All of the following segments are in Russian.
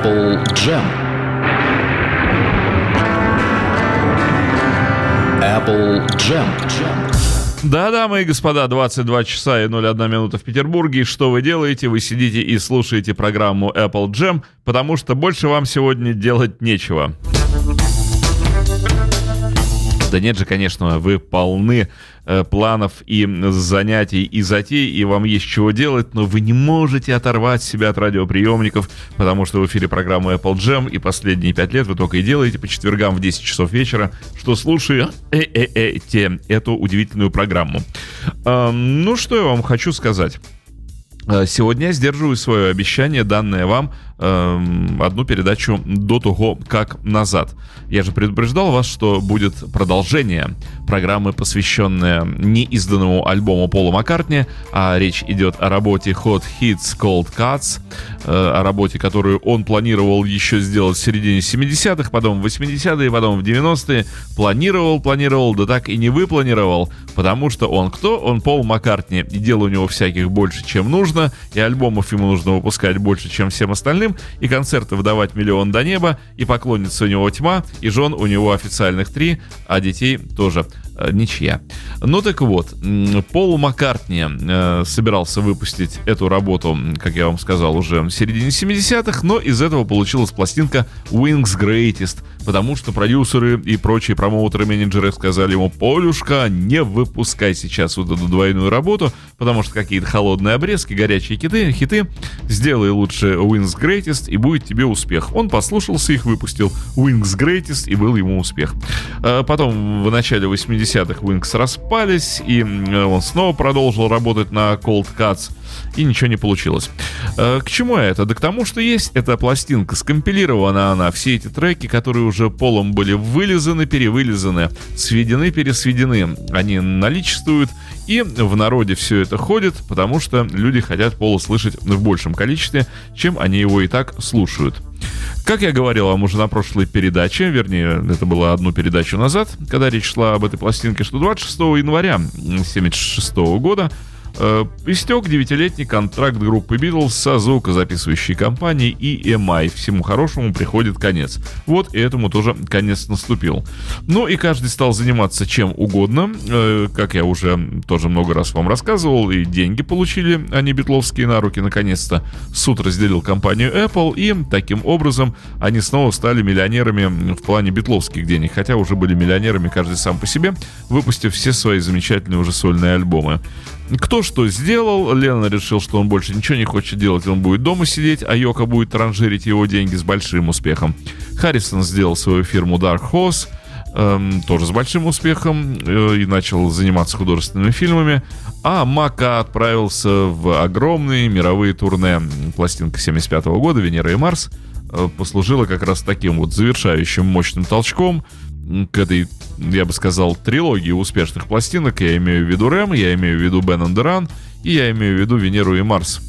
Apple Jam. Apple Jam. Да, дамы и господа, 22 часа и 01 минута в Петербурге. Что вы делаете? Вы сидите и слушаете программу Apple Jam, потому что больше вам сегодня делать нечего. Да нет же, конечно, вы полны планов и занятий и затей, и вам есть чего делать, но вы не можете оторвать себя от радиоприемников, потому что в эфире программы Apple Jam, и последние пять лет вы только и делаете по четвергам в 10 часов вечера, что слушая э -э -э те, эту удивительную программу. Э, ну, что я вам хочу сказать. Э, сегодня я сдерживаю свое обещание, данное вам одну передачу до того, как назад. Я же предупреждал вас, что будет продолжение программы, посвященная неизданному альбому Пола Маккартни, а речь идет о работе Hot Hits Cold Cuts, э, о работе, которую он планировал еще сделать в середине 70-х, потом в 80-е, потом в 90-е. Планировал, планировал, да так и не выпланировал, потому что он кто? Он Пол Маккартни, и дел у него всяких больше, чем нужно, и альбомов ему нужно выпускать больше, чем всем остальным, молодым, и концерты выдавать миллион до неба, и поклонница у него тьма, и жен у него официальных три, а детей тоже ничья. Ну так вот, Пол Маккартни э, собирался выпустить эту работу, как я вам сказал, уже в середине 70-х, но из этого получилась пластинка Wings Greatest, потому что продюсеры и прочие промоутеры-менеджеры сказали ему, Полюшка, не выпускай сейчас вот эту двойную работу, потому что какие-то холодные обрезки, горячие хиты, хиты, сделай лучше Wings Greatest и будет тебе успех. Он послушался их, выпустил Wings Greatest и был ему успех. А потом в начале 80-х Wings распались, и он снова продолжил работать на Cold Cuts, и ничего не получилось. Э, к чему это? Да к тому, что есть эта пластинка, скомпилирована она, все эти треки, которые уже полом были вылизаны, перевылизаны, сведены, пересведены, они наличествуют, и в народе все это ходит, потому что люди хотят Пола слышать в большем количестве, чем они его и так слушают. Как я говорил вам уже на прошлой передаче, вернее, это было одну передачу назад, когда речь шла об этой пластинке, что 26 января 1976 года Э, истек девятилетний контракт группы Beatles со звукозаписывающей компанией EMI. Всему хорошему приходит конец. Вот и этому тоже конец наступил. Ну и каждый стал заниматься чем угодно. Э, как я уже тоже много раз вам рассказывал, и деньги получили они битловские на руки наконец-то. Суд разделил компанию Apple, и таким образом они снова стали миллионерами в плане битловских денег, хотя уже были миллионерами каждый сам по себе, выпустив все свои замечательные уже сольные альбомы. Кто что сделал, Лена решил, что он больше ничего не хочет делать, он будет дома сидеть, а Йока будет транжирить его деньги с большим успехом. Харрисон сделал свою фирму Dark Horse, эм, тоже с большим успехом, э, и начал заниматься художественными фильмами. А Мака отправился в огромные мировые турне. Пластинка 75 года «Венера и Марс» э, послужила как раз таким вот завершающим мощным толчком к этой, я бы сказал, трилогии успешных пластинок. Я имею в виду Рэм, я имею в виду Бен Андеран, и я имею в виду Венеру и Марс.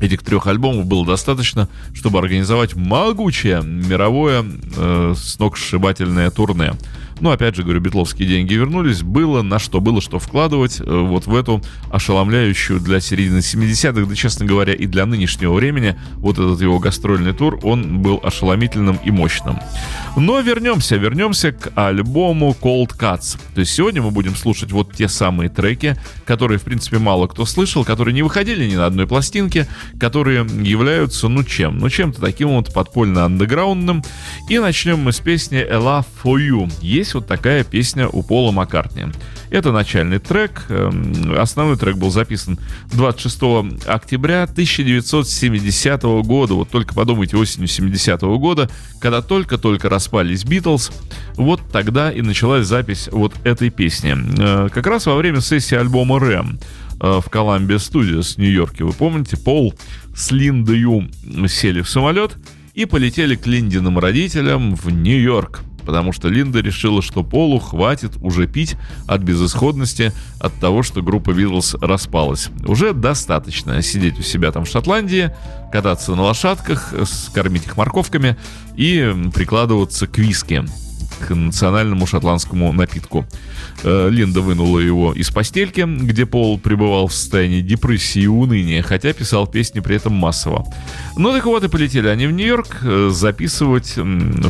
Этих трех альбомов было достаточно, чтобы организовать могучее мировое э, сногсшибательное турне. Но, опять же, говорю, битловские деньги вернулись, было на что, было что вкладывать э, вот в эту ошеломляющую для середины 70-х, да, честно говоря, и для нынешнего времени, вот этот его гастрольный тур, он был ошеломительным и мощным. Но вернемся, вернемся к альбому Cold Cuts. То есть сегодня мы будем слушать вот те самые треки, которые, в принципе, мало кто слышал, которые не выходили ни на одной пластинке, которые являются, ну чем? Ну чем-то таким вот подпольно-андеграундным. И начнем мы с песни A Love For You. Есть есть вот такая песня у Пола Маккартни. Это начальный трек. Эм, основной трек был записан 26 октября 1970 года. Вот только подумайте, осенью 70 года, когда только-только распались Битлз, вот тогда и началась запись вот этой песни. Э, как раз во время сессии альбома «Рэм» э, в Columbia Studios в Нью-Йорке. Вы помните, Пол с Линдою сели в самолет и полетели к Линдиным родителям в Нью-Йорк потому что Линда решила, что Полу хватит уже пить от безысходности, от того, что группа Битлз распалась. Уже достаточно сидеть у себя там в Шотландии, кататься на лошадках, кормить их морковками и прикладываться к виски. К национальному шотландскому напитку. Э, Линда вынула его из постельки, где Пол пребывал в состоянии депрессии и уныния, хотя писал песни при этом массово. Ну так вот и полетели они в Нью-Йорк э, записывать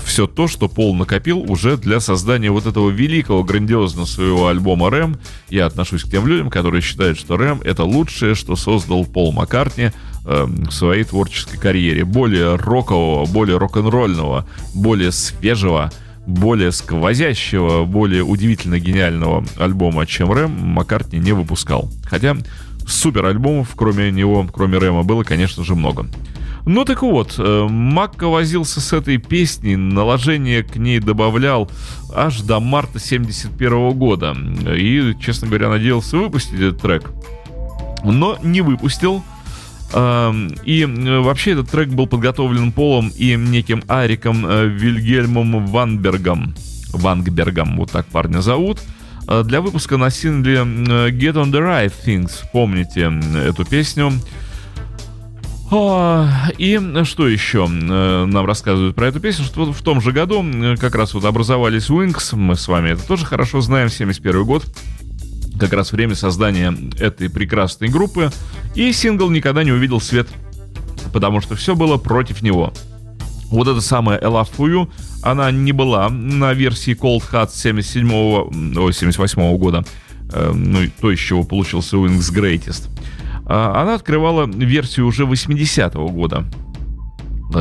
все то, что Пол накопил уже для создания вот этого великого, грандиозного своего альбома «Рэм». Я отношусь к тем людям, которые считают, что «Рэм» — это лучшее, что создал Пол Маккартни э, в своей творческой карьере. Более рокового, более рок-н-ролльного, более свежего — более сквозящего, более удивительно гениального альбома, чем Рэм, Маккартни не выпускал. Хотя супер альбомов, кроме него, кроме Рэма, было, конечно же, много. Ну так вот, э, Макка возился с этой песней, наложение к ней добавлял аж до марта 71 года. И, честно говоря, надеялся выпустить этот трек. Но не выпустил. И вообще этот трек был подготовлен Полом и неким Ариком э, Вильгельмом Ванбергом. Вангбергом, вот так парня зовут. Э, для выпуска на сингле э, Get on the Right Things. Помните эту песню? И что еще нам рассказывают про эту песню? Что в том же году как раз вот образовались Wings, мы с вами это тоже хорошо знаем, 71 год как раз время создания этой прекрасной группы, и сингл никогда не увидел свет, потому что все было против него. Вот эта самая Ella For она не была на версии Cold Heart 77 о, 78 года, э, ну, то, из чего получился Wings Greatest. А она открывала версию уже 80-го года.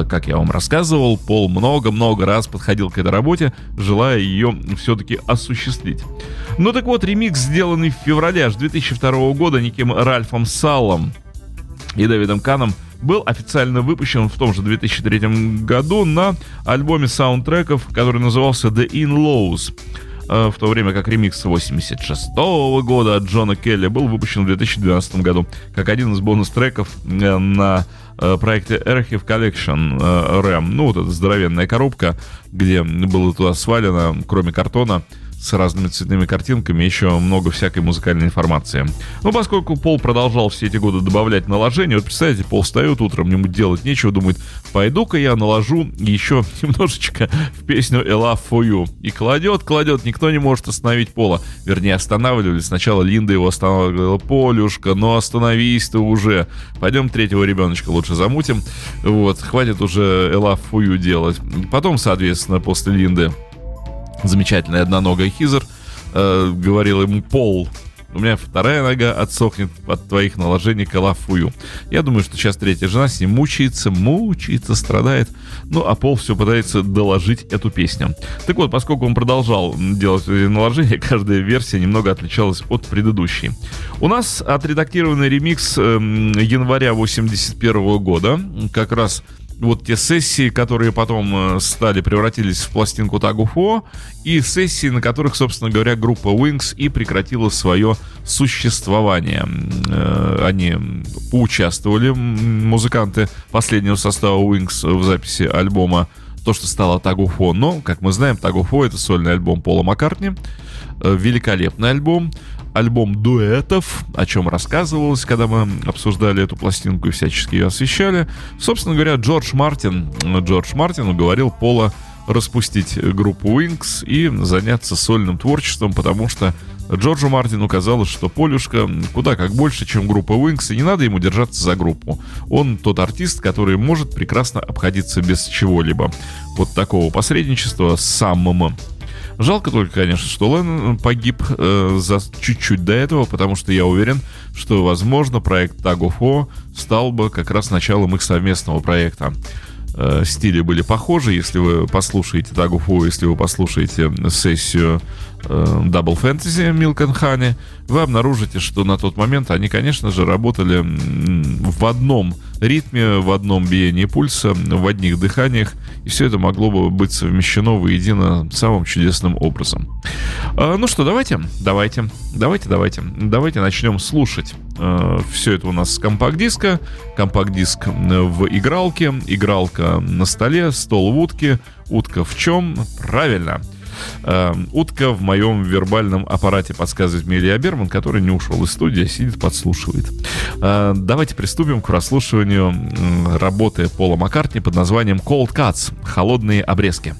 Как я вам рассказывал, Пол много-много раз подходил к этой работе, желая ее все-таки осуществить. Ну так вот, ремикс, сделанный в феврале аж 2002 года неким Ральфом Саллом и Дэвидом Каном, был официально выпущен в том же 2003 году на альбоме саундтреков, который назывался The In-Laws э, в то время как ремикс 86 года от Джона Келли был выпущен в 2012 году как один из бонус-треков э, на проекте Archive Collection э, RAM. Ну, вот эта здоровенная коробка, где было туда свалено, кроме картона, с разными цветными картинками, еще много всякой музыкальной информации. Но поскольку Пол продолжал все эти годы добавлять наложение, вот представляете, Пол встает утром, ему делать нечего, думает, пойду-ка я наложу еще немножечко в песню «Ella for you». И кладет, кладет, никто не может остановить Пола. Вернее, останавливали. Сначала Линда его останавливала. Полюшка, ну остановись ты уже. Пойдем третьего ребеночка лучше замутим. Вот, хватит уже «Ella for you» делать. Потом, соответственно, после Линды замечательная одноногая Хизер, э, говорил ему Пол, у меня вторая нога отсохнет от твоих наложений калафую. Я думаю, что сейчас третья жена с ним мучается, мучается, страдает. Ну, а Пол все пытается доложить эту песню. Так вот, поскольку он продолжал делать наложения, каждая версия немного отличалась от предыдущей. У нас отредактированный ремикс э, января 81 года, как раз вот те сессии, которые потом э, стали, превратились в пластинку Тагуфо, и сессии, на которых, собственно говоря, группа Wings и прекратила свое существование. Э, они поучаствовали, музыканты последнего состава Wings в записи альбома то, что стало Тагуфо, но, как мы знаем, Тагуфо это сольный альбом Пола Маккартни, э, великолепный альбом, альбом дуэтов, о чем рассказывалось, когда мы обсуждали эту пластинку и всячески ее освещали. Собственно говоря, Джордж Мартин, Джордж Мартин уговорил Пола распустить группу Wings и заняться сольным творчеством, потому что Джорджу Мартину казалось, что Полюшка куда как больше, чем группа Wings, и не надо ему держаться за группу. Он тот артист, который может прекрасно обходиться без чего-либо. Вот такого посредничества с самым Жалко только, конечно, что Лэн погиб э, за чуть-чуть до этого, потому что я уверен, что, возможно, проект Tag of War стал бы как раз началом их совместного проекта. Э, стили были похожи, если вы послушаете War, если вы послушаете сессию э, Double Fantasy Honey, вы обнаружите, что на тот момент они, конечно же, работали в одном ритме, в одном биении пульса, в одних дыханиях, и все это могло бы быть совмещено воедино самым чудесным образом. А, ну что, давайте, давайте, давайте, давайте, давайте начнем слушать. А, все это у нас с компакт-диска, компакт-диск в игралке, игралка на столе, стол в утке, утка в чем? Правильно – Э, утка в моем вербальном аппарате подсказывает мне Берман, который не ушел из студии, а сидит, подслушивает. Э, давайте приступим к прослушиванию работы Пола Маккартни под названием Cold Cuts – «Холодные обрезки».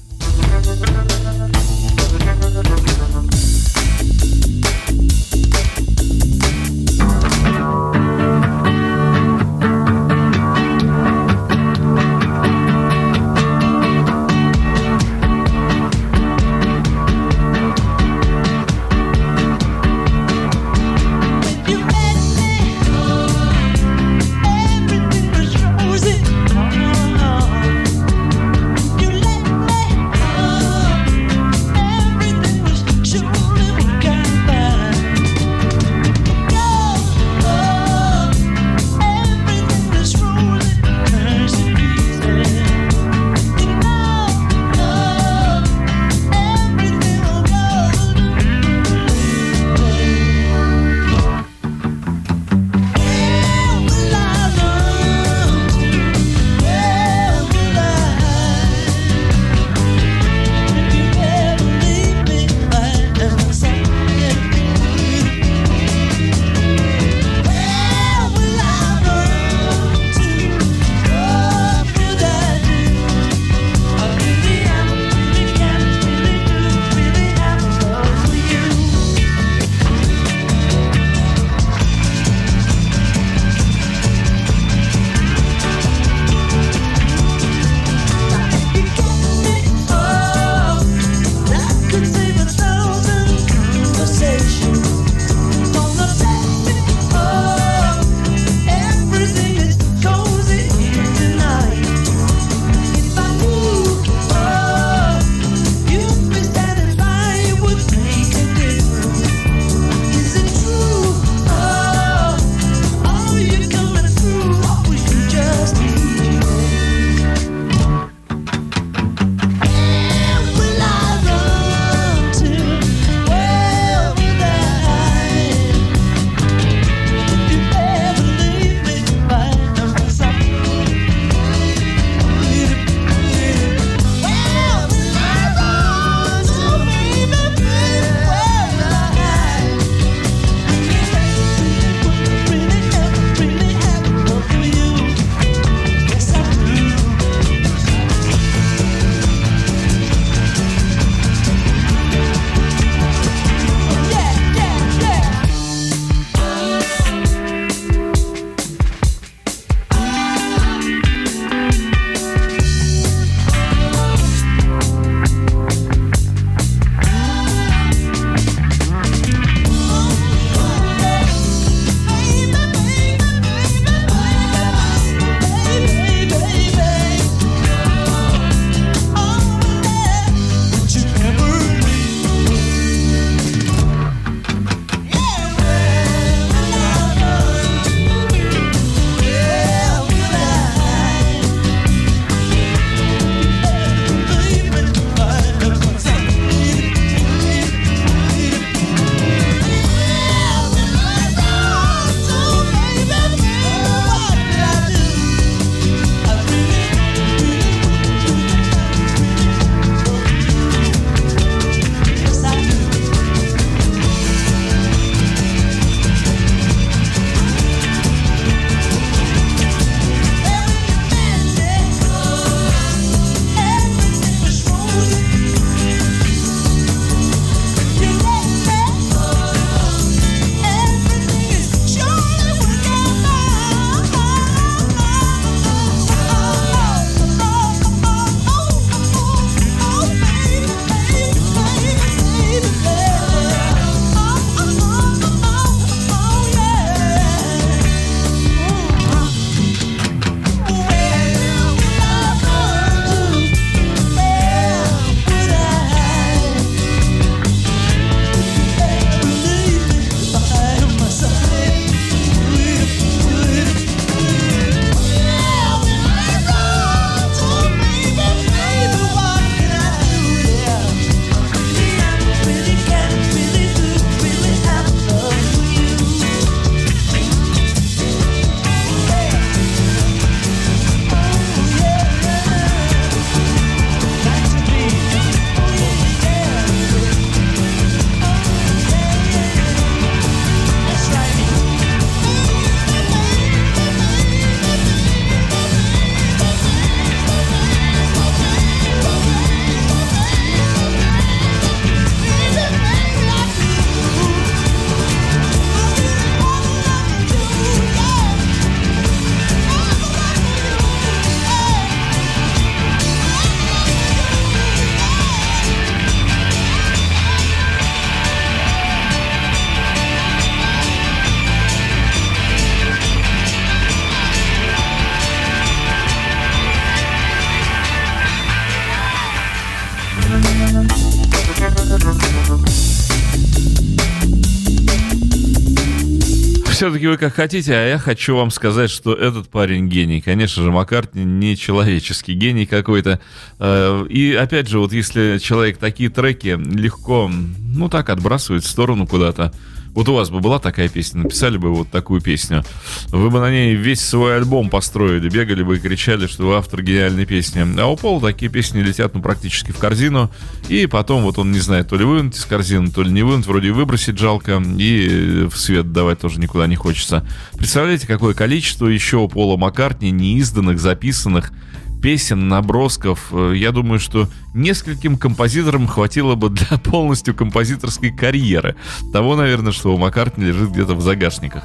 Все-таки вы как хотите, а я хочу вам сказать, что этот парень гений. Конечно же, Маккартни не человеческий гений какой-то. Э, и опять же, вот если человек такие треки легко, ну так, отбрасывает в сторону куда-то, вот у вас бы была такая песня, написали бы вот такую песню, вы бы на ней весь свой альбом построили, бегали бы и кричали, что вы автор гениальной песни. А у Пола такие песни летят ну практически в корзину, и потом вот он не знает, то ли вынуть из корзины, то ли не вынуть, вроде выбросить жалко, и в свет давать тоже никуда не хочется. Представляете, какое количество еще у Пола Маккартни неизданных, записанных песен, набросков. Э, я думаю, что нескольким композиторам хватило бы для полностью композиторской карьеры. Того, наверное, что у Маккартни лежит где-то в загашниках.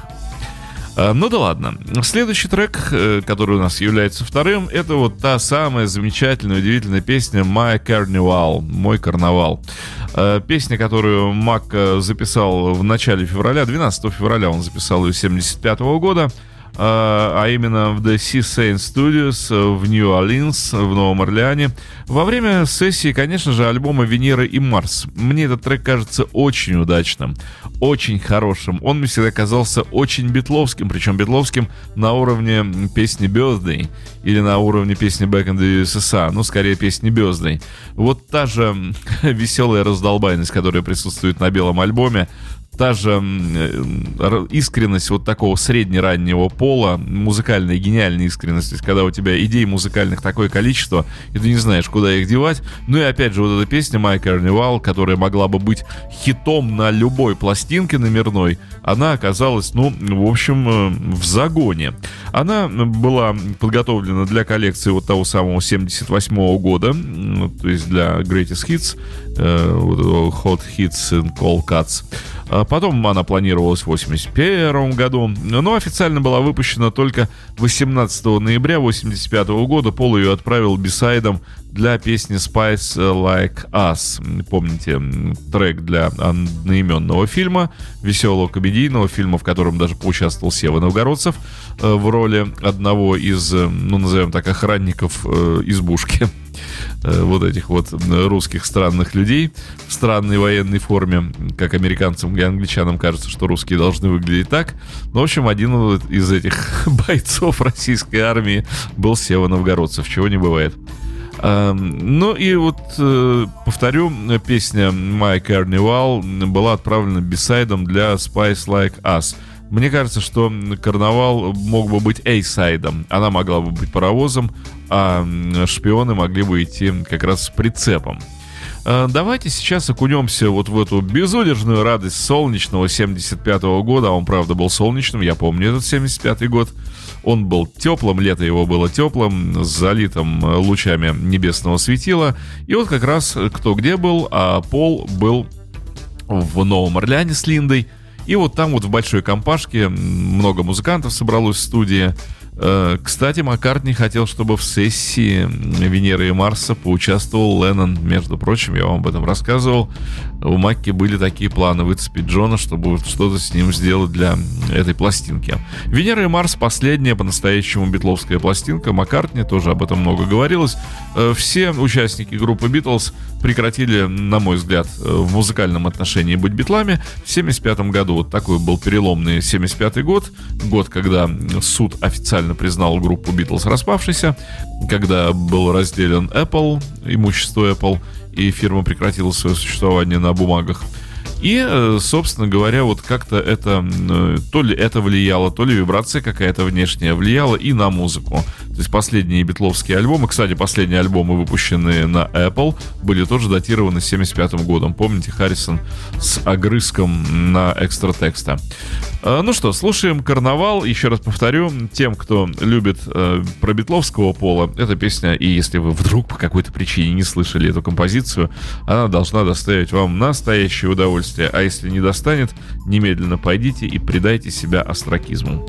А, ну да ладно. Следующий трек, э, который у нас является вторым, это вот та самая замечательная, удивительная песня «My Carnival», «Мой карнавал». Э, песня, которую Мак записал в начале февраля, 12 февраля он записал ее 75 года. А, а именно в The Sea Saint Studios в Нью-Орлинс, в Новом Орлеане. Во время сессии, конечно же, альбома «Венера и Марс». Мне этот трек кажется очень удачным, очень хорошим. Он мне всегда казался очень битловским, причем битловским на уровне песни «Birthday» или на уровне песни «Back in the USSR», ну, скорее, песни «Birthday». Вот та же веселая раздолбайность, которая присутствует на белом альбоме, та же э, искренность вот такого среднераннего пола, музыкальная гениальная искренность, то есть когда у тебя идей музыкальных такое количество, и ты не знаешь, куда их девать. Ну и опять же, вот эта песня «My Carnival», которая могла бы быть хитом на любой пластинке номерной, она оказалась, ну, в общем, э, в загоне. Она была подготовлена для коллекции вот того самого 78 -го года, то есть для Greatest Hits, Hot Hits and Cold Cuts. А потом она планировалась в 1981 году, но официально была выпущена только 18 ноября 1985 года. Пол ее отправил бисайдом для песни Spice Like Us. Помните, трек для одноименного фильма, веселого комедийного фильма, в котором даже поучаствовал Сева Новгородцев э, в роли одного из, э, ну, назовем так, охранников э, избушки. Вот этих вот русских странных людей в странной военной форме, как американцам и англичанам кажется, что русские должны выглядеть так. Ну, в общем, один из этих бойцов российской армии был Сева Новгородцев, чего не бывает. Ну и вот, э, повторю, песня My Carnival была отправлена бисайдом для Spice Like Us – мне кажется, что карнавал мог бы быть эйсайдом. Она могла бы быть паровозом, а шпионы могли бы идти как раз с прицепом. А, давайте сейчас окунемся вот в эту безудержную радость солнечного 75-го года. А он, правда, был солнечным, я помню этот 75-й год. Он был теплым, лето его было теплым, залитым лучами небесного светила. И вот как раз кто где был, а Пол был в Новом Орлеане с Линдой – и вот там вот в большой компашке много музыкантов собралось в студии. Э, кстати, Маккартни хотел, чтобы в сессии Венеры и Марса поучаствовал Леннон. Между прочим, я вам об этом рассказывал. У Макки были такие планы выцепить Джона, чтобы что-то с ним сделать для этой пластинки. Венера и Марс последняя по-настоящему битловская пластинка. Маккартни тоже об этом много говорилось. Э, все участники группы Битлз прекратили, на мой взгляд, э, в музыкальном отношении быть битлами в 75 году. Вот такой был переломный 75 год. Год, когда суд официально официально признал группу Beatles распавшейся, когда был разделен Apple, имущество Apple, и фирма прекратила свое существование на бумагах. И, э, собственно говоря, вот как-то это, э, то ли это влияло, то ли вибрация какая-то внешняя влияла и на музыку. То есть последние битловские альбомы, кстати, последние альбомы, выпущенные на Apple, были тоже датированы 75 годом. Помните, Харрисон с огрызком на экстра текста. А, ну что, слушаем «Карнавал». Еще раз повторю, тем, кто любит э, про битловского пола, эта песня, и если вы вдруг по какой-то причине не слышали эту композицию, она должна доставить вам настоящее удовольствие. А если не достанет, немедленно пойдите и предайте себя астракизму.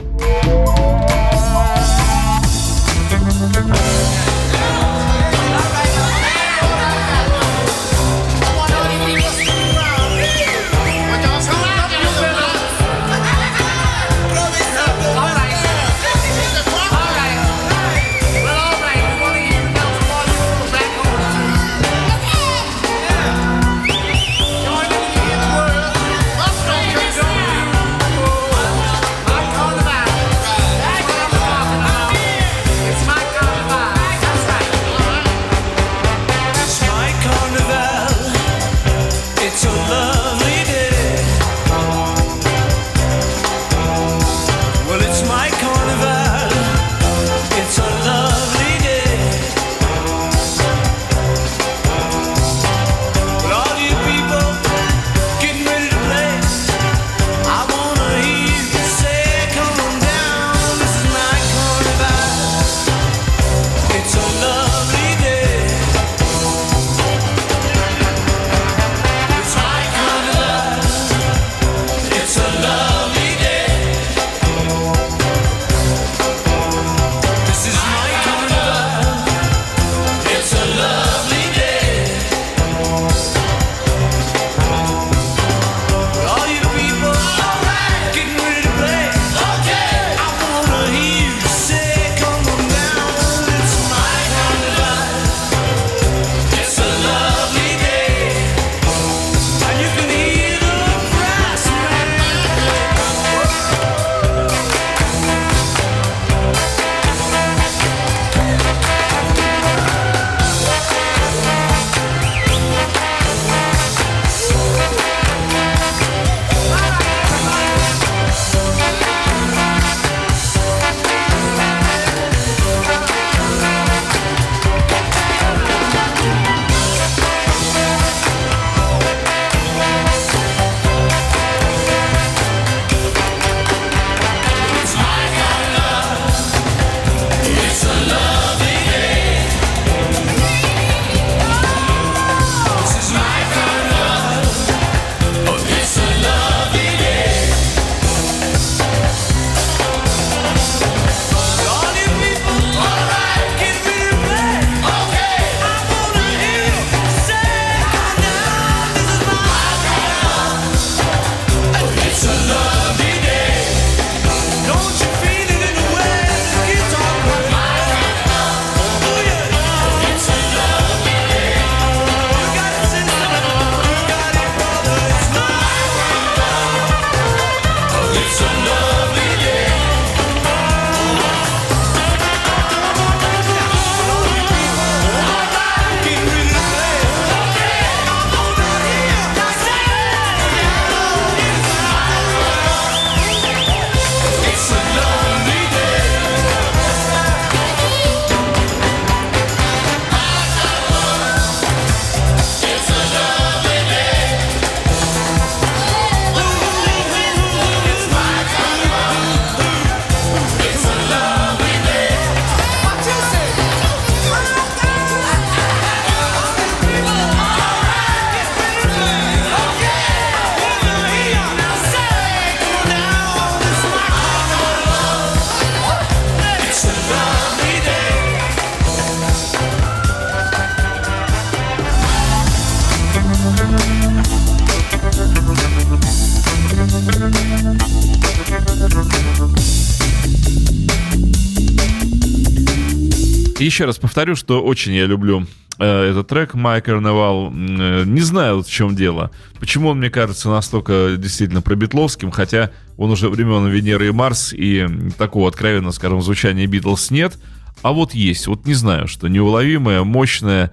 Еще раз повторю, что очень я люблю э, этот трек «My Carnival». Э, не знаю, вот в чем дело. Почему он, мне кажется, настолько действительно пробитловским, хотя он уже времен Венеры и Марс, и такого откровенно, скажем, звучания Битлз нет. А вот есть. Вот не знаю, что неуловимое, мощное,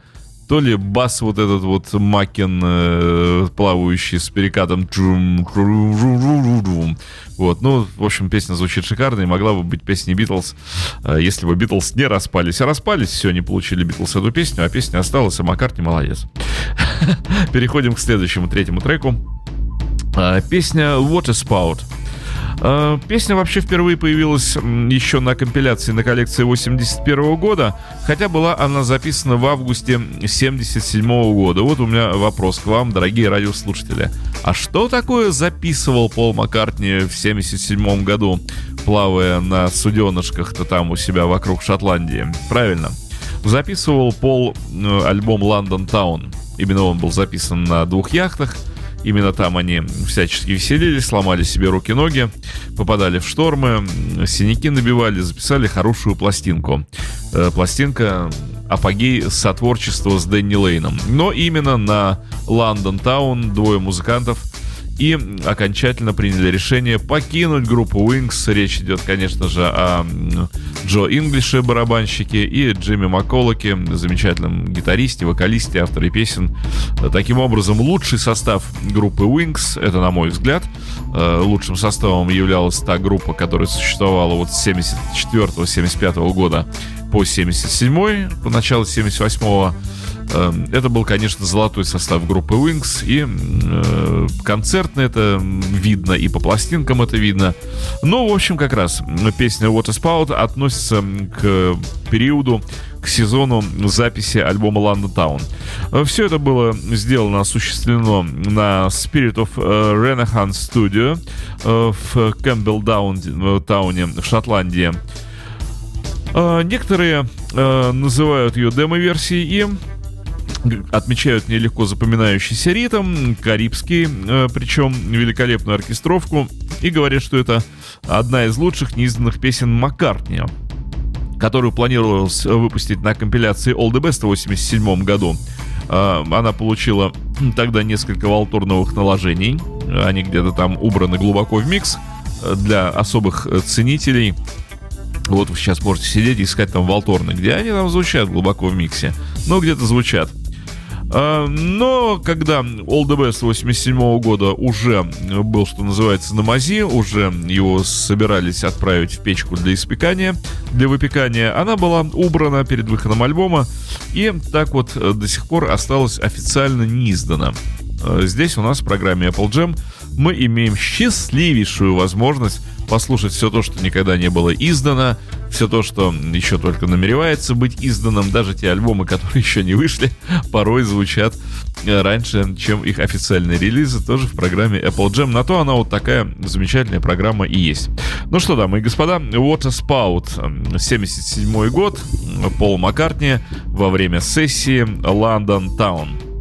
то ли бас вот этот вот Макен, э, плавающий с перекатом. Вот, ну, в общем, песня звучит шикарно и могла бы быть песней Битлз, э, если бы Битлз не распались. А распались, все, не получили Битлз эту песню, а песня осталась, а Маккартни молодец. Переходим к следующему, третьему треку. Э, песня What a Spout. Э, песня вообще впервые появилась еще на компиляции на коллекции 81 года, хотя была она записана в августе 77 года. Вот у меня вопрос к вам, дорогие радиослушатели. А что такое записывал Пол Маккартни в 77 году, плавая на суденышках-то там у себя вокруг Шотландии? Правильно. Записывал Пол э, альбом «Лондон Таун». Именно он был записан на двух яхтах – Именно там они всячески веселились, сломали себе руки-ноги, попадали в штормы, синяки набивали, записали хорошую пластинку. Э, пластинка апогей сотворчества с Дэнни Лейном. Но именно на Лондон Таун двое музыкантов – и окончательно приняли решение покинуть группу Wings. Речь идет, конечно же, о Джо Инглише, барабанщике, и Джимми Макколоке, замечательном гитаристе, вокалисте, авторе песен. Таким образом, лучший состав группы Wings, это на мой взгляд, э, лучшим составом являлась та группа, которая существовала вот с 74-75 года по 77 по началу 78 -го это был, конечно, золотой состав группы Wings, и э, концертно это видно, и по пластинкам это видно. Но, в общем, как раз песня Waterspout относится к периоду, к сезону записи альбома London Town. Все это было сделано, осуществлено на Spirit of э, Ranachan Studio э, в Кэмпбелл-Тауне в Шотландии. Некоторые называют ее демо-версией, и отмечают нелегко запоминающийся ритм, карибский, э, причем великолепную оркестровку, и говорят, что это одна из лучших неизданных песен Маккартни, которую планировалось выпустить на компиляции All the Best в 1987 году. Э, она получила тогда несколько волторновых наложений, они где-то там убраны глубоко в микс э, для особых ценителей. Вот вы сейчас можете сидеть и искать там волторны, где они там звучат глубоко в миксе, но где-то звучат. А, но когда All the Best 87 года уже был, что называется, на мази, уже его собирались отправить в печку для испекания, для выпекания, она была убрана перед выходом альбома и так вот э, до сих пор осталась официально не издана. Э, здесь у нас в программе Apple Jam мы имеем счастливейшую возможность послушать все то, что никогда не было издано, все то, что еще только намеревается быть изданным, даже те альбомы, которые еще не вышли, порой звучат э, раньше, чем их официальные релизы, тоже в программе Apple Jam. На то она вот такая замечательная программа и есть. Ну что, дамы и господа, What a Spout, 77 год, Пол Маккартни во время сессии London Town.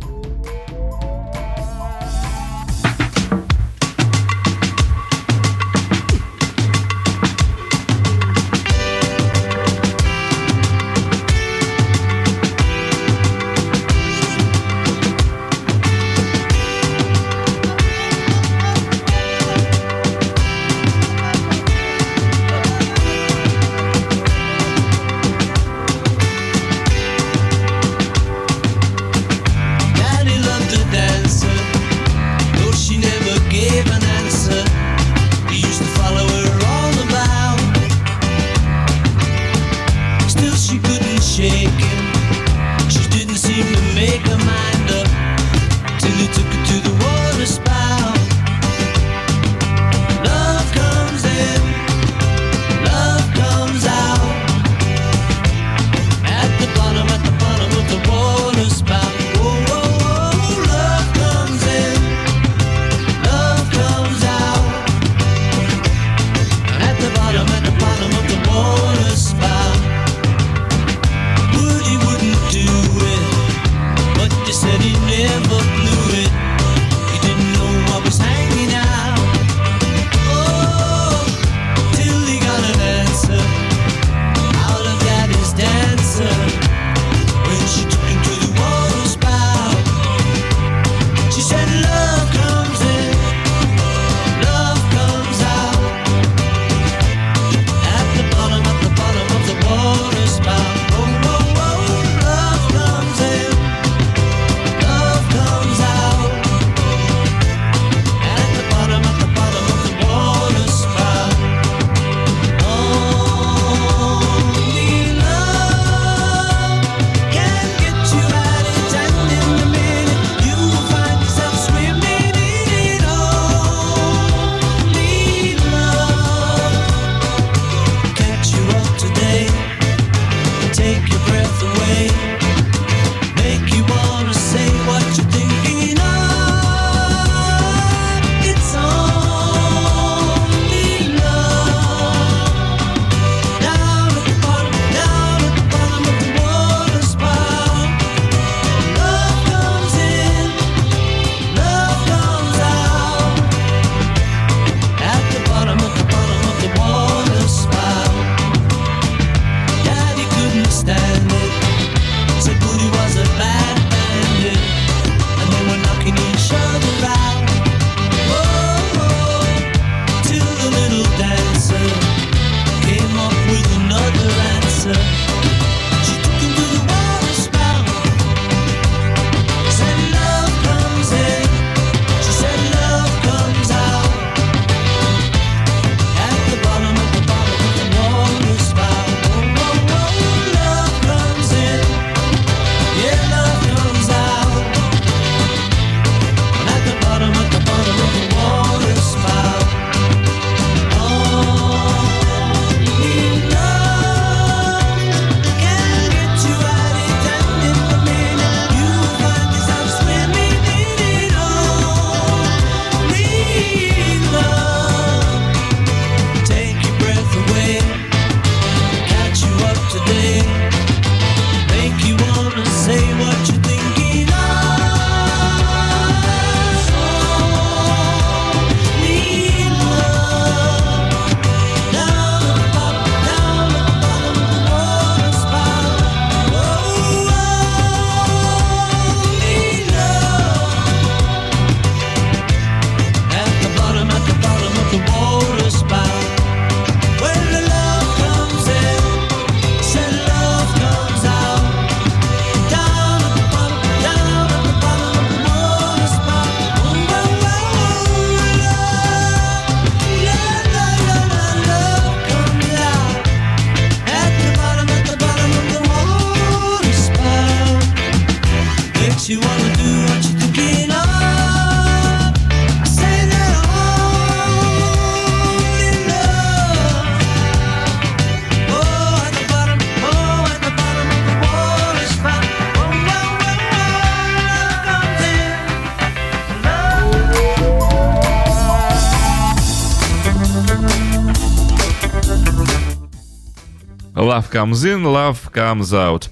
Comes in, love comes out.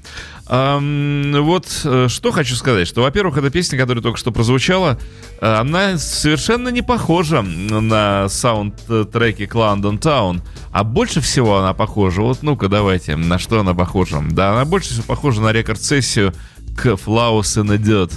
Um, вот э, что хочу сказать, что, во-первых, эта песня, которая только что прозвучала, она совершенно не похожа на саунд-треки London Town, а больше всего она похожа, вот ну-ка давайте, на что она похожа? Да, она больше всего похожа на рекорд-сессию к Flowers and Idiot.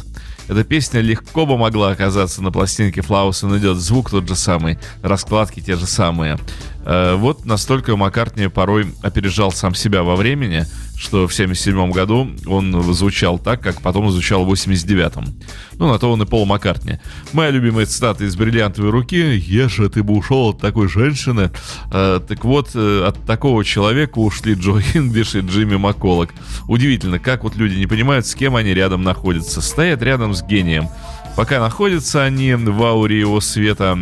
Эта песня легко бы могла оказаться на пластинке Flowers and Idiot. Звук тот же самый, раскладки те же самые. Э, вот настолько Маккартни порой опережал сам себя во времени, что в 77 году он звучал так, как потом звучал в 89-м. Ну, на то он и Пол Маккартни. Моя любимая цитата из «Бриллиантовой руки» «Еша, ты бы ушел от такой женщины». Э, так вот, э, от такого человека ушли Джо Инглиш и Джимми Макколок. Удивительно, как вот люди не понимают, с кем они рядом находятся. Стоят рядом с гением. Пока находятся они в ауре его света,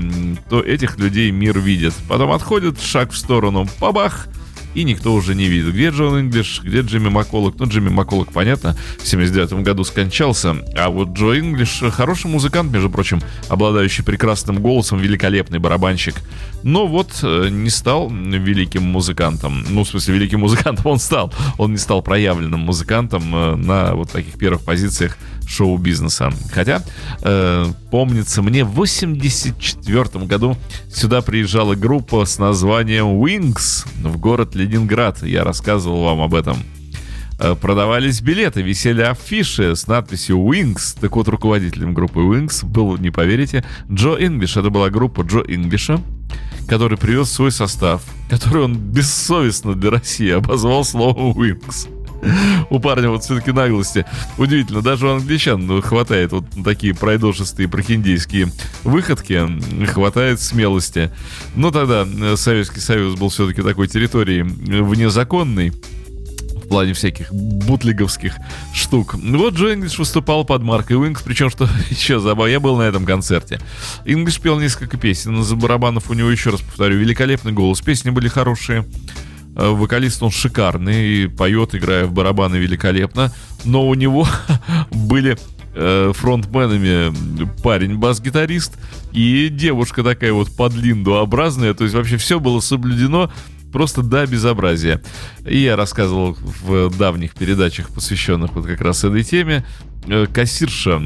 то этих людей мир видит. Потом отходят шаг в сторону, бабах, и никто уже не видит. Где Джон Инглиш, где Джимми Макколок? Ну, Джимми Макколок, понятно, в 79 году скончался, а вот Джо Инглиш хороший музыкант, между прочим, обладающий прекрасным голосом, великолепный барабанщик, но вот э, не стал великим музыкантом. Ну, в смысле, великим музыкантом он стал. Он не стал проявленным музыкантом э, на вот таких первых позициях шоу-бизнеса. Хотя, э, помнится мне, в 84 году сюда приезжала группа с названием Wings в город Ленинград. Я рассказывал вам об этом. Э, продавались билеты, висели афиши с надписью Wings. Так вот, руководителем группы Wings был, не поверите, Джо Инглиш. Это была группа Джо Инглиша, который привез свой состав, который он бессовестно для России обозвал словом Wings. У парня вот все-таки наглости. Удивительно, даже у англичан ну, хватает вот такие пройдошистые прохиндейские выходки, хватает смелости. Но тогда э, Советский Союз был все-таки такой территорией внезаконной в плане всяких бутлиговских штук. Вот Джо Инглиш выступал под маркой Wings, причем, что еще забавно, я был на этом концерте. Инглиш пел несколько песен, из барабанов у него, еще раз повторю, великолепный голос, песни были хорошие. Э, вокалист он шикарный, поет, играя в барабаны великолепно, но у него были э, фронтменами парень бас-гитарист и девушка такая вот подлиндуобразная, то есть вообще все было соблюдено просто до безобразия. И я рассказывал в давних передачах, посвященных вот как раз этой теме, э, кассирша,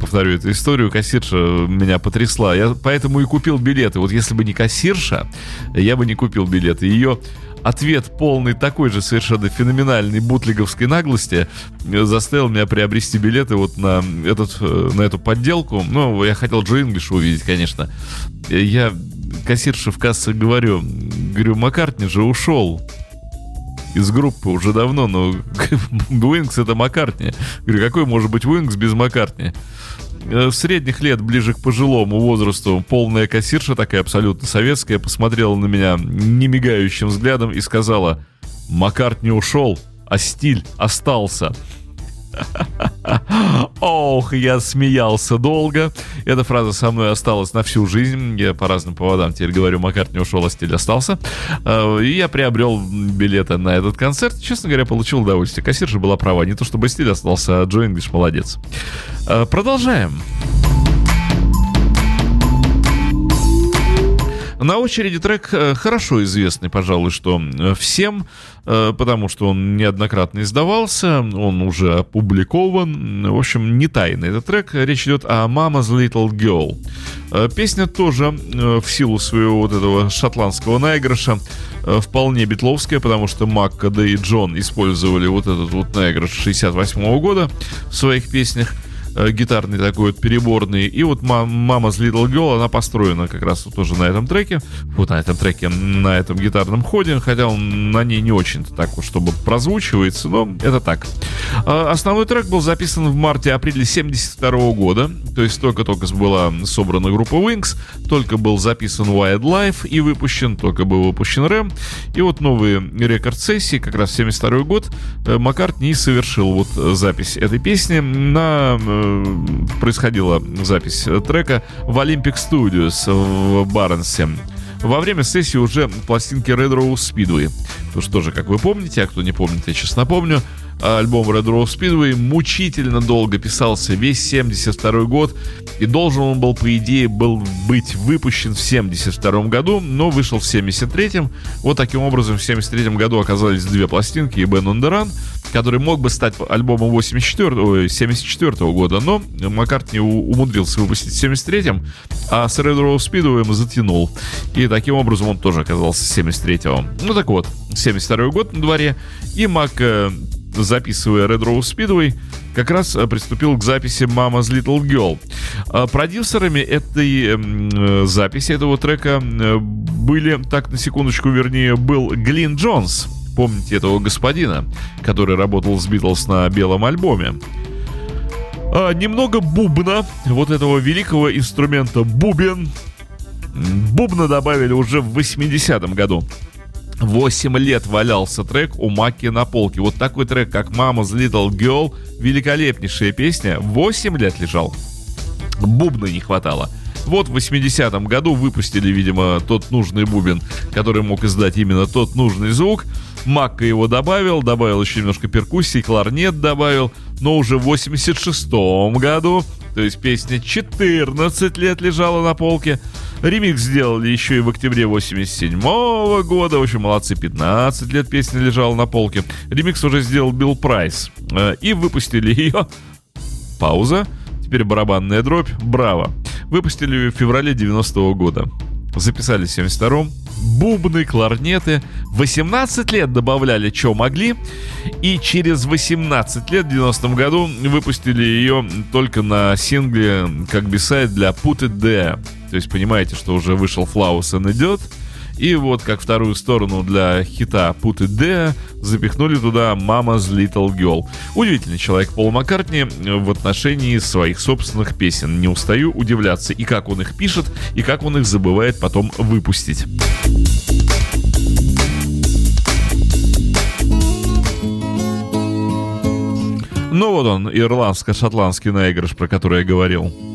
повторю эту историю, кассирша меня потрясла. Я поэтому и купил билеты. Вот если бы не кассирша, я бы не купил билеты. Ее ответ полный такой же совершенно феноменальной бутлиговской наглости э, заставил меня приобрести билеты вот на, этот, э, на эту подделку. Ну, я хотел Джо Инглиш увидеть, конечно. Я кассирше в кассе говорю, говорю, Маккартни же ушел из группы уже давно, но Уинкс это Маккартни. Говорю, какой может быть Уинкс без Маккартни? Э, средних лет, ближе к пожилому возрасту, полная кассирша, такая абсолютно советская, посмотрела на меня немигающим взглядом и сказала, Маккарт не ушел, а стиль остался. Ох, я смеялся долго. Эта фраза со мной осталась на всю жизнь. Я по разным поводам теперь говорю, Маккарт не ушел, а стиль остался. А, и я приобрел билеты на этот концерт. Честно говоря, получил удовольствие. Кассирша была права. Не то чтобы стиль остался, а Джо Инглиш молодец. А, продолжаем. На очереди трек э, хорошо известный, пожалуй, что э, всем, э, потому что он неоднократно издавался, он уже опубликован. В общем, не тайный этот трек. Речь идет о Mama's Little Girl. Песня тоже в силу своего вот этого шотландского наигрыша вполне битловская, потому что Макка, да и Джон использовали вот этот вот наигрыш 68 года в своих песнях э, гитарный такой вот переборный. И вот мама с Little Girl, она построена как раз вот тоже на этом треке. Вот на этом треке, на этом гитарном ходе. Хотя он на ней не очень-то так вот, чтобы прозвучивается, но это так. А, основной трек был записан в марте-апреле 72 года. То есть только-только была собрана группа Wings, только был записан Wild Life и выпущен, только был выпущен Рэм. И вот новые рекорд-сессии, как раз 72 год, э, Маккарт не совершил вот запись этой песни на э, происходила запись трека в Olympic Studios в Барнсе. во время сессии уже пластинки Red Rose Speedway. Ну что же, как вы помните, а кто не помнит, я сейчас напомню, альбом Red Rose Speedway мучительно долго писался, весь 72 год, и должен он был, по идее, был быть выпущен в 72 году, но вышел в 73-м. Вот таким образом в 73 году оказались две пластинки и the Run, который мог бы стать альбомом 84, 74 -го года, но Маккартни умудрился выпустить в 73-м, а с Red Rose Speedway затянул. И таким образом он тоже оказался с 73-го. Ну так вот, 72 год на дворе, и Мак э, записывая Red Rose Speedway, как раз э, приступил к записи Mama's Little Girl. А продюсерами этой эм, э, записи, этого трека э, были, так на секундочку, вернее, был Глин Джонс. Помните этого господина, который работал с Битлз на белом альбоме? А, немного бубна, вот этого великого инструмента бубен. Бубна добавили уже в 80-м году. 8 лет валялся трек у Маки на полке. Вот такой трек, как Mama's Little Girl, великолепнейшая песня, 8 лет лежал. Бубна не хватало. Вот в 80-м году выпустили, видимо, тот нужный бубен, который мог издать именно тот нужный звук. Макка его добавил, добавил еще немножко перкуссии, кларнет добавил. Но уже в 86-м году, то есть песня 14 лет лежала на полке, Ремикс сделали еще и в октябре 87 -го года. В общем, молодцы, 15 лет песня лежала на полке. Ремикс уже сделал Билл Прайс. Э, и выпустили ее. Пауза. Теперь барабанная дробь. Браво. Выпустили ее в феврале 90 -го года. Записали в 72-м. Бубны, кларнеты. 18 лет добавляли, что могли. И через 18 лет, в 90-м году, выпустили ее только на сингле, как бисайд для Put It There. То есть понимаете, что уже вышел Флаусен идет. И вот как вторую сторону для хита Put It There запихнули туда Mama's Little Girl. Удивительный человек Пол Маккартни в отношении своих собственных песен. Не устаю удивляться и как он их пишет, и как он их забывает потом выпустить. Ну вот он, ирландско-шотландский наигрыш, про который я говорил.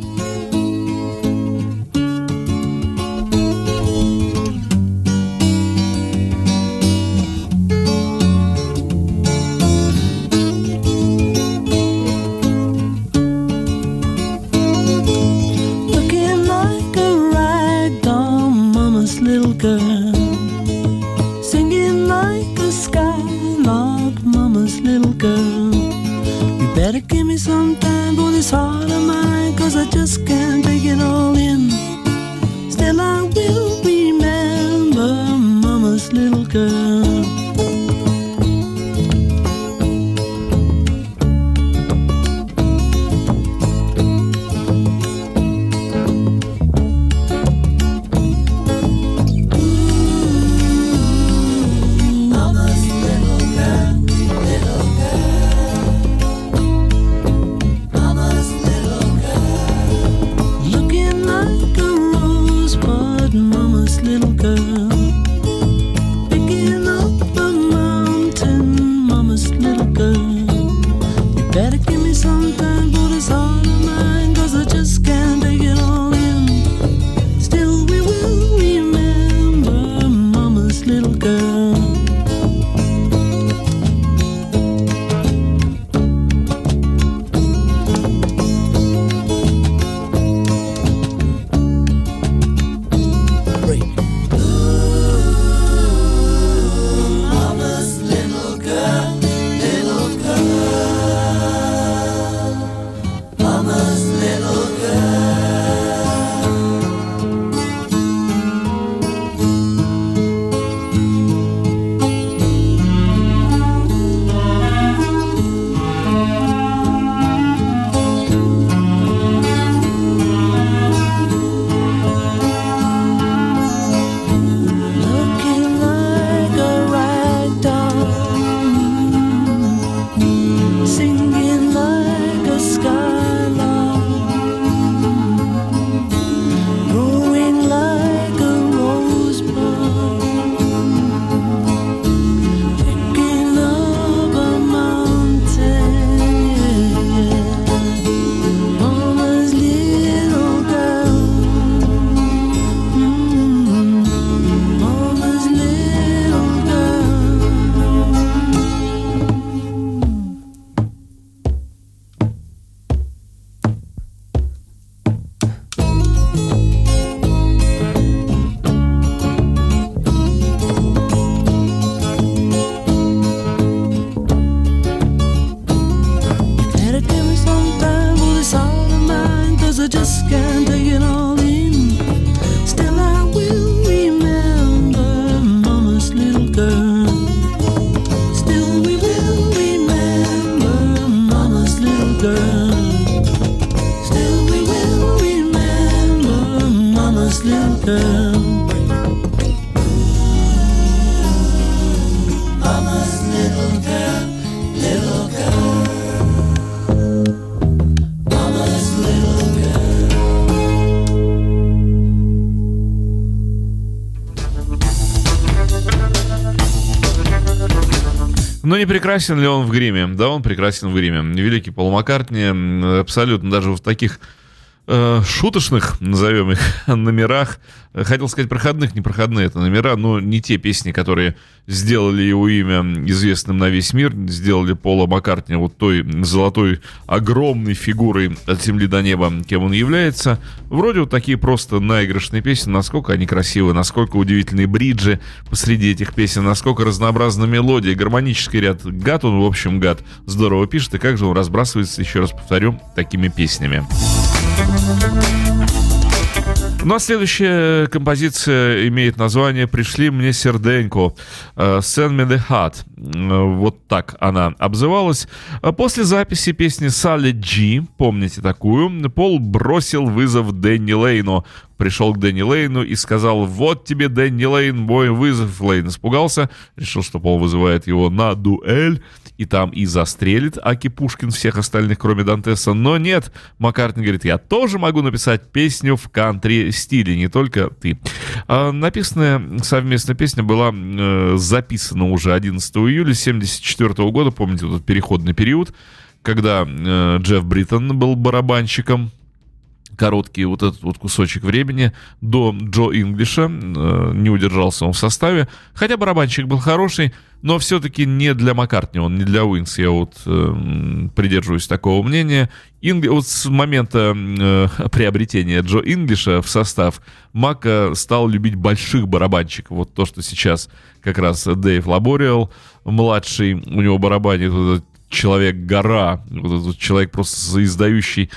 Прекрасен ли он в гриме? Да, он прекрасен в гриме. Великий Пол Маккартни абсолютно даже в таких э, шуточных, назовем их, номерах, хотел сказать проходных, не проходные это номера, но не те песни, которые сделали его имя известным на весь мир, сделали Пола Маккартни вот той золотой огромной фигурой от земли до неба, кем он является. Вроде вот такие просто наигрышные песни, насколько они красивы, насколько удивительные бриджи посреди этих песен, насколько разнообразна мелодия, гармонический ряд. Гад он, в общем, гад. Здорово пишет, и как же он разбрасывается, еще раз повторю, такими песнями. Ну а следующая композиция имеет название «Пришли мне серденько» э, «Send me the heart». Э, Вот так она обзывалась. После записи песни Салли Джи, помните такую, Пол бросил вызов Дэнни Лейну. Пришел к Дэнни Лейну и сказал, вот тебе, Дэнни Лейн, мой вызов. Лейн испугался, решил, что Пол вызывает его на дуэль, и там и застрелит Аки Пушкин всех остальных, кроме Дантеса. Но нет, Маккартни говорит, я тоже могу написать песню в кантри-стиле, не только ты. А написанная совместная песня была э, записана уже 11 июля 1974 года, помните, вот этот переходный период, когда э, Джефф Бриттон был барабанщиком, короткий вот этот вот кусочек времени до Джо Инглиша. Э, Не удержался он в составе. Хотя барабанщик был хороший, но все-таки не для Маккартни, он не для Wings. Я вот э, придерживаюсь такого мнения. Ингли- Вот с момента э, приобретения Джо Инглиша в состав Макка стал любить больших барабанщиков. Вот то, что сейчас как раз Эйб Лабориэл, младший, у него барабанит вот этот человек-гора, вот этот человек просто издающий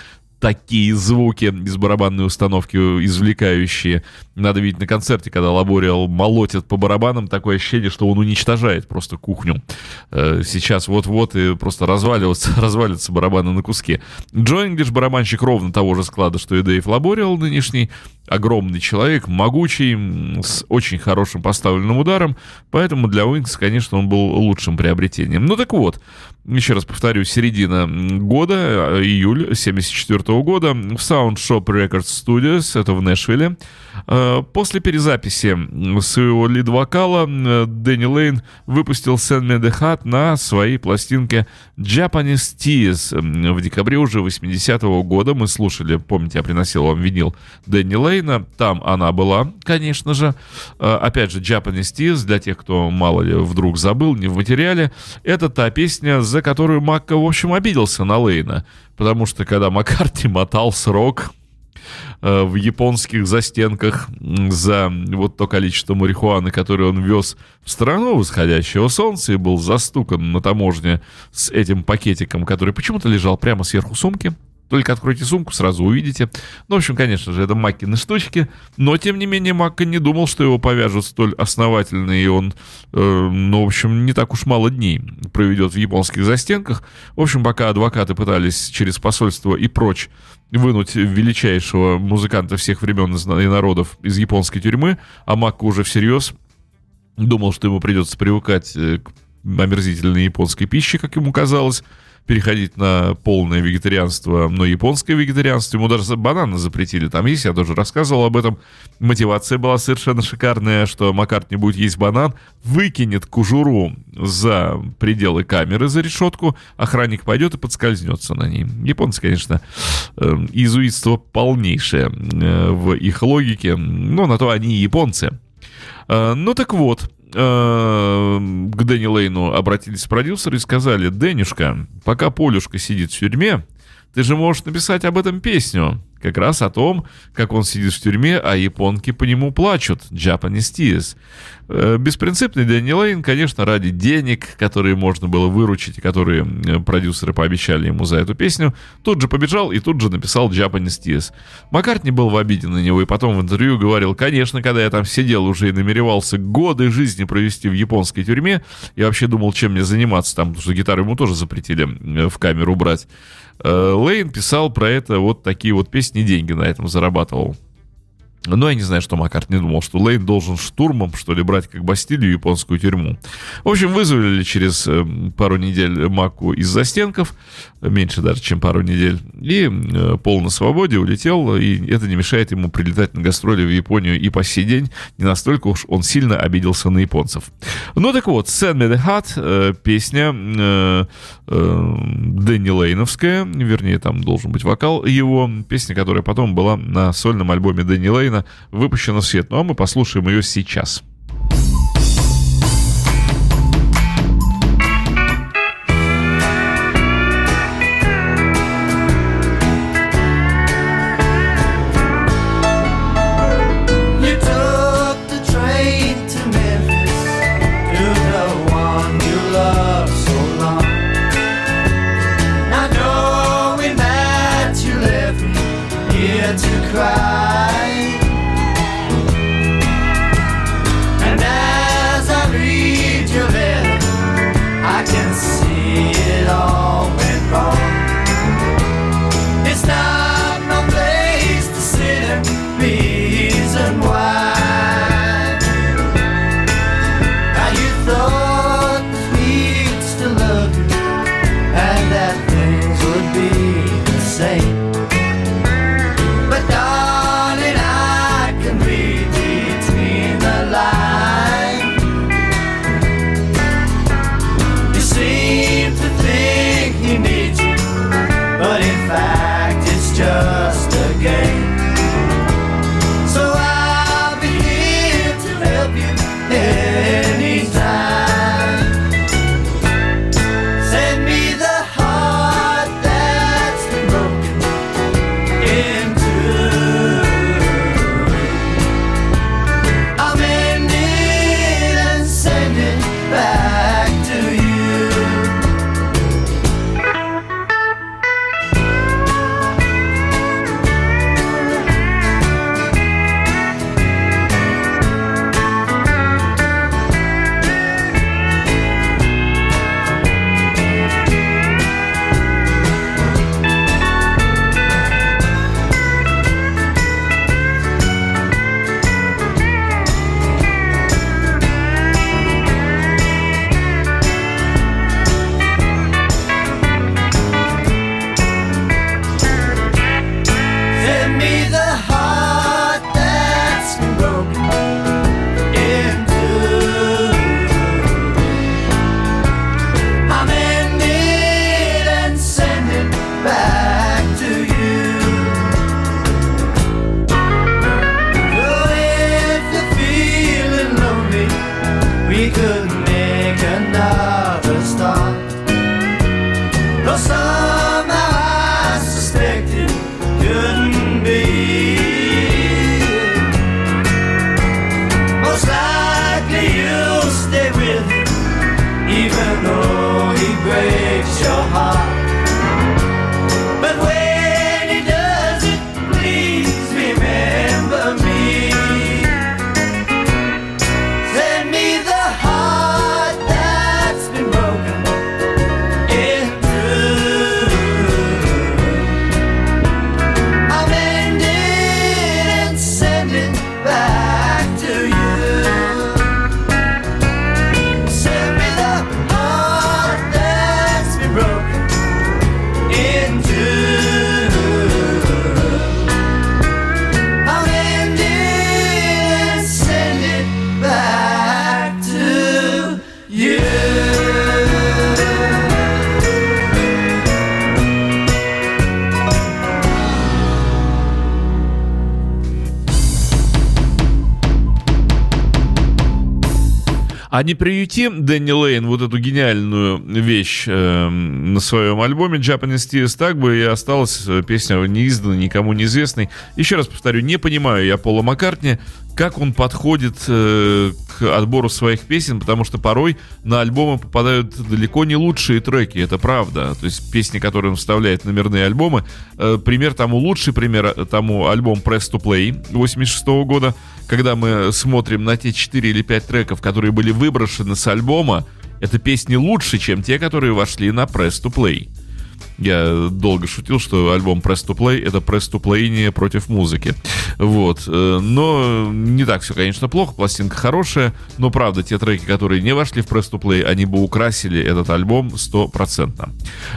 такие звуки из барабанной установки извлекающие. Надо видеть на концерте, когда Лабориэл молотит по барабанам, такое ощущение, что он уничтожает просто кухню. Э, Сейчас вот-вот и просто разваливаются, развалятся барабаны на куски. Джо Инглиш барабанщик ровно того же склада, что и Эйб Лабориэл нынешний. Огромный человек, могучий, с очень хорошим поставленным ударом, поэтому для Wings, конечно, он был лучшим приобретением. Ну так вот, еще раз повторю, середина года, э, июль 74 года, в Sound Shop Records Studios, это в Нэшвилле. Э, После перезаписи своего лид-вокала э, Дэнни Лейн выпустил Send Me The Heart на своей пластинке Japanese Tears. В декабре уже 80 года мы слушали, помните, я приносил вам винил Дэнни Лейна, там она была, конечно же. Э, Опять же, Japanese Tears, для тех, кто мало ли вдруг забыл, не в материале, это та песня, за которую Макка, в общем, обиделся на Лейна. Потому что когда Маккарти мотал срок э, в японских застенках за вот то количество марихуаны, которое он вез в страну восходящего солнца и был застукан на таможне с этим пакетиком, который почему-то лежал прямо сверху сумки. Только откройте сумку, сразу увидите. Ну, в общем, конечно же, это Маккины штучки. Но, тем не менее, Макка не думал, что его повяжут столь основательно, и он, э, ну, в общем, не так уж мало дней проведет в японских застенках. В общем, пока адвокаты пытались через посольство и прочь вынуть величайшего музыканта всех времен и народов из японской тюрьмы, а Макка уже всерьез думал, что ему придется привыкать э, к омерзительной японской пище, как ему казалось, переходить на полное вегетарианство, но японское вегетарианство, ему даже бананы запретили, там есть, я тоже рассказывал об этом, мотивация была совершенно шикарная, что Маккарт не будет есть банан, выкинет кожуру за пределы камеры, за решетку, охранник пойдет и подскользнется на ней. Японцы, конечно, э, иезуитство полнейшее э, в их логике, но на то они и японцы. Э, Ну так вот, к Дэнни Лейну обратились продюсеры и сказали, Дэнюшка, пока Полюшка сидит в тюрьме, ты же можешь написать об этом песню. Как раз о том, как он сидит в тюрьме, а японки по нему плачут. Japanese Tears. Э, Беспринципный Дэнни Лейн, конечно, ради денег, которые можно было выручить, и которые продюсеры пообещали ему за эту песню, тут же побежал и тут же написал Japanese Tears. Маккартни был в обиде на него и потом в интервью говорил, конечно, когда я там сидел уже и намеревался годы жизни провести в японской тюрьме, я вообще думал, чем мне заниматься там, потому что гитару ему тоже запретили э, в камеру брать. Э, Лейн писал про это вот такие вот песни, деньги на этом зарабатывал. Но я не знаю, что Маккарт не думал, что Лейн должен штурмом, что ли, брать как Бастилию японскую тюрьму. В общем, вызвали через э, пару недель Маку из застенков, меньше даже, чем пару недель, и э, пол на свободе улетел, и это не мешает ему прилетать на гастроли в Японию и по сей день. Не настолько уж он сильно обиделся на японцев. Ну так вот, «Send me the Hat», э, песня э, Дэнни Лейновская, вернее, там должен быть вокал его, песня, которая потом была на сольном альбоме Дэнни Лейна, выпущена в свет. Ну а мы послушаем ее сейчас. А не приюти Дэнни Лейн вот эту гениальную вещь э, на своем альбоме Japanese Tears, так бы и осталась э, песня неизданной, никому неизвестной. Еще раз повторю, не понимаю я Пола Маккартни, как он подходит э, к отбору своих песен, потому что порой на альбомы попадают далеко не лучшие треки, это правда. То есть песни, которые он вставляет в номерные альбомы. Э, пример тому, лучший пример э, тому альбом Press to Play 86 года, когда мы смотрим на те 4 или 5 треков, которые были выброшены с альбома, это песни лучше, чем те, которые вошли на Press to Play. Я долго шутил, что альбом Press to Play это Press to Play против музыки. Вот. Э, Но не так все, конечно, плохо. Пластинка хорошая. Но правда, те треки, которые не вошли в Press to Play, они бы украсили этот альбом стопроцентно.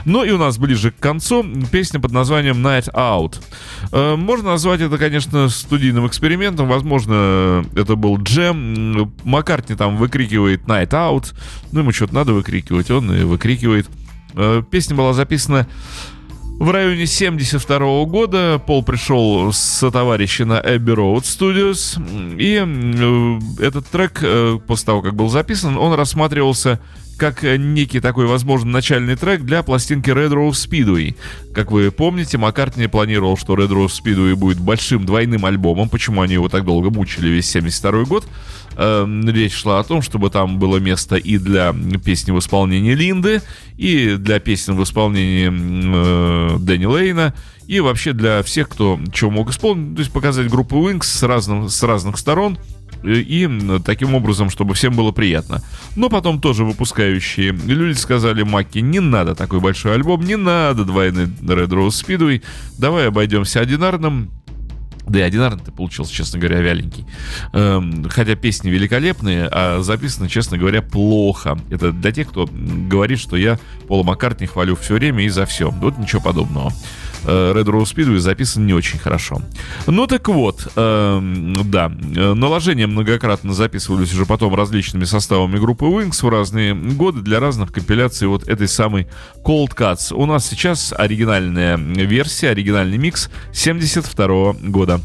Ну и у нас ближе к концу песня под названием Night Out. Э, Можно назвать это, конечно, студийным экспериментом. Возможно, это был джем. Маккартни там выкрикивает Night Out. Ну, ему что-то надо выкрикивать, он и выкрикивает. Э, Песня была записана в районе 72 года. Пол пришел с товарища на Abbey Road Studios. И э, этот трек, э, после того, как был записан, он рассматривался как некий такой, возможно, начальный трек для пластинки Red Rose Speedway. Как вы помните, Маккартни планировал, что Red Rose Speedway будет большим двойным альбомом. Почему они его так долго мучили весь 72 год? Эм, речь шла о том, чтобы там было место и для песни в исполнении Линды, и для песен в исполнении э, Дэнни Лейна, и вообще для всех, кто чего мог исполнить, то есть показать группу Wings с, разным, с разных сторон, э, и таким образом, чтобы всем было приятно. Но потом тоже выпускающие люди сказали Маки, не надо такой большой альбом, не надо двойный Red Rose Speedway, давай обойдемся одинарным, да и одинарный-то получился, честно говоря, вяленький. Эм, хотя песни великолепные, а записаны, честно говоря, плохо. Это для тех, кто говорит, что я Пола Маккартни хвалю все время и за все. Вот ничего подобного. Э, Red Rose Speedway записан не очень хорошо. Ну так вот, эм, да, э, наложения многократно записывались уже потом различными составами группы Wings в разные годы для разных компиляций вот этой самой Cold Cuts. У нас сейчас оригинальная версия, оригинальный микс 72 года.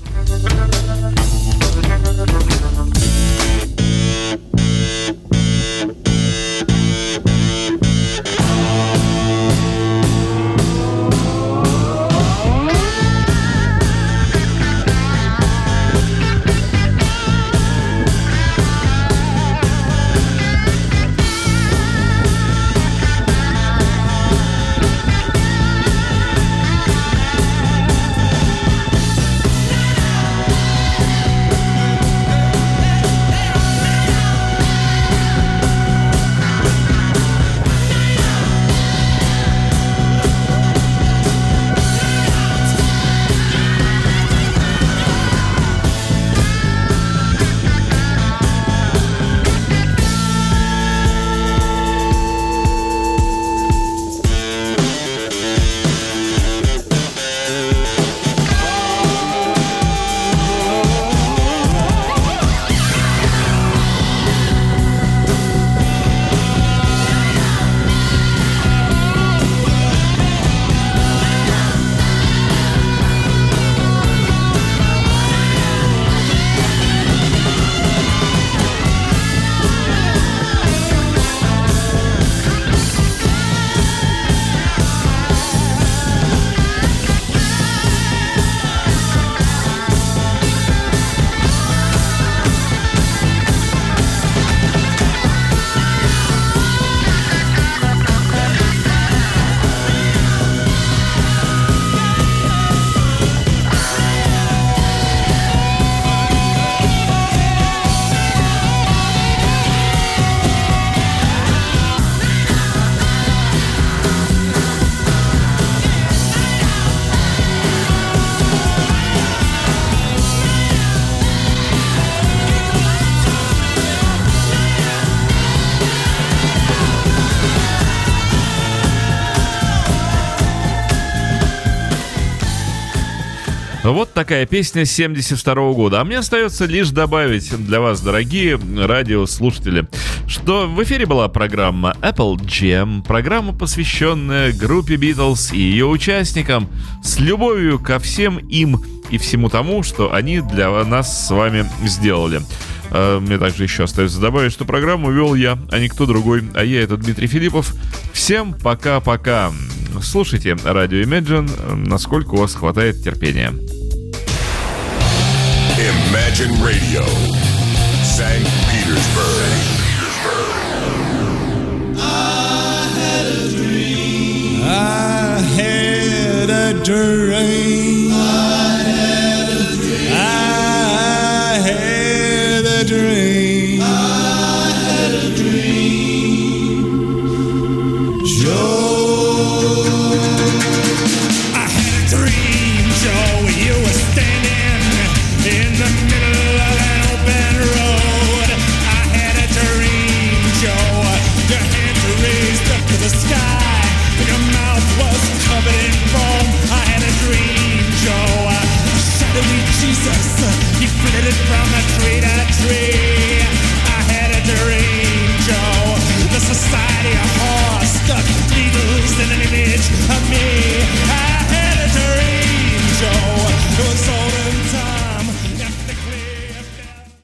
Вот такая песня 72 года. А мне остается лишь добавить для вас, дорогие радиослушатели, что в эфире была программа Apple Jam, программа, посвященная группе Beatles и ее участникам, с любовью ко всем им и всему тому, что они для нас с вами сделали. А, Мне также еще остается добавить, что программу вел я, а не кто другой, а я это Дмитрий Филиппов. Всем пока-пока. Слушайте радио Imagine, насколько у вас хватает терпения. Imagine Radio, St. Petersburg. I had a dream. I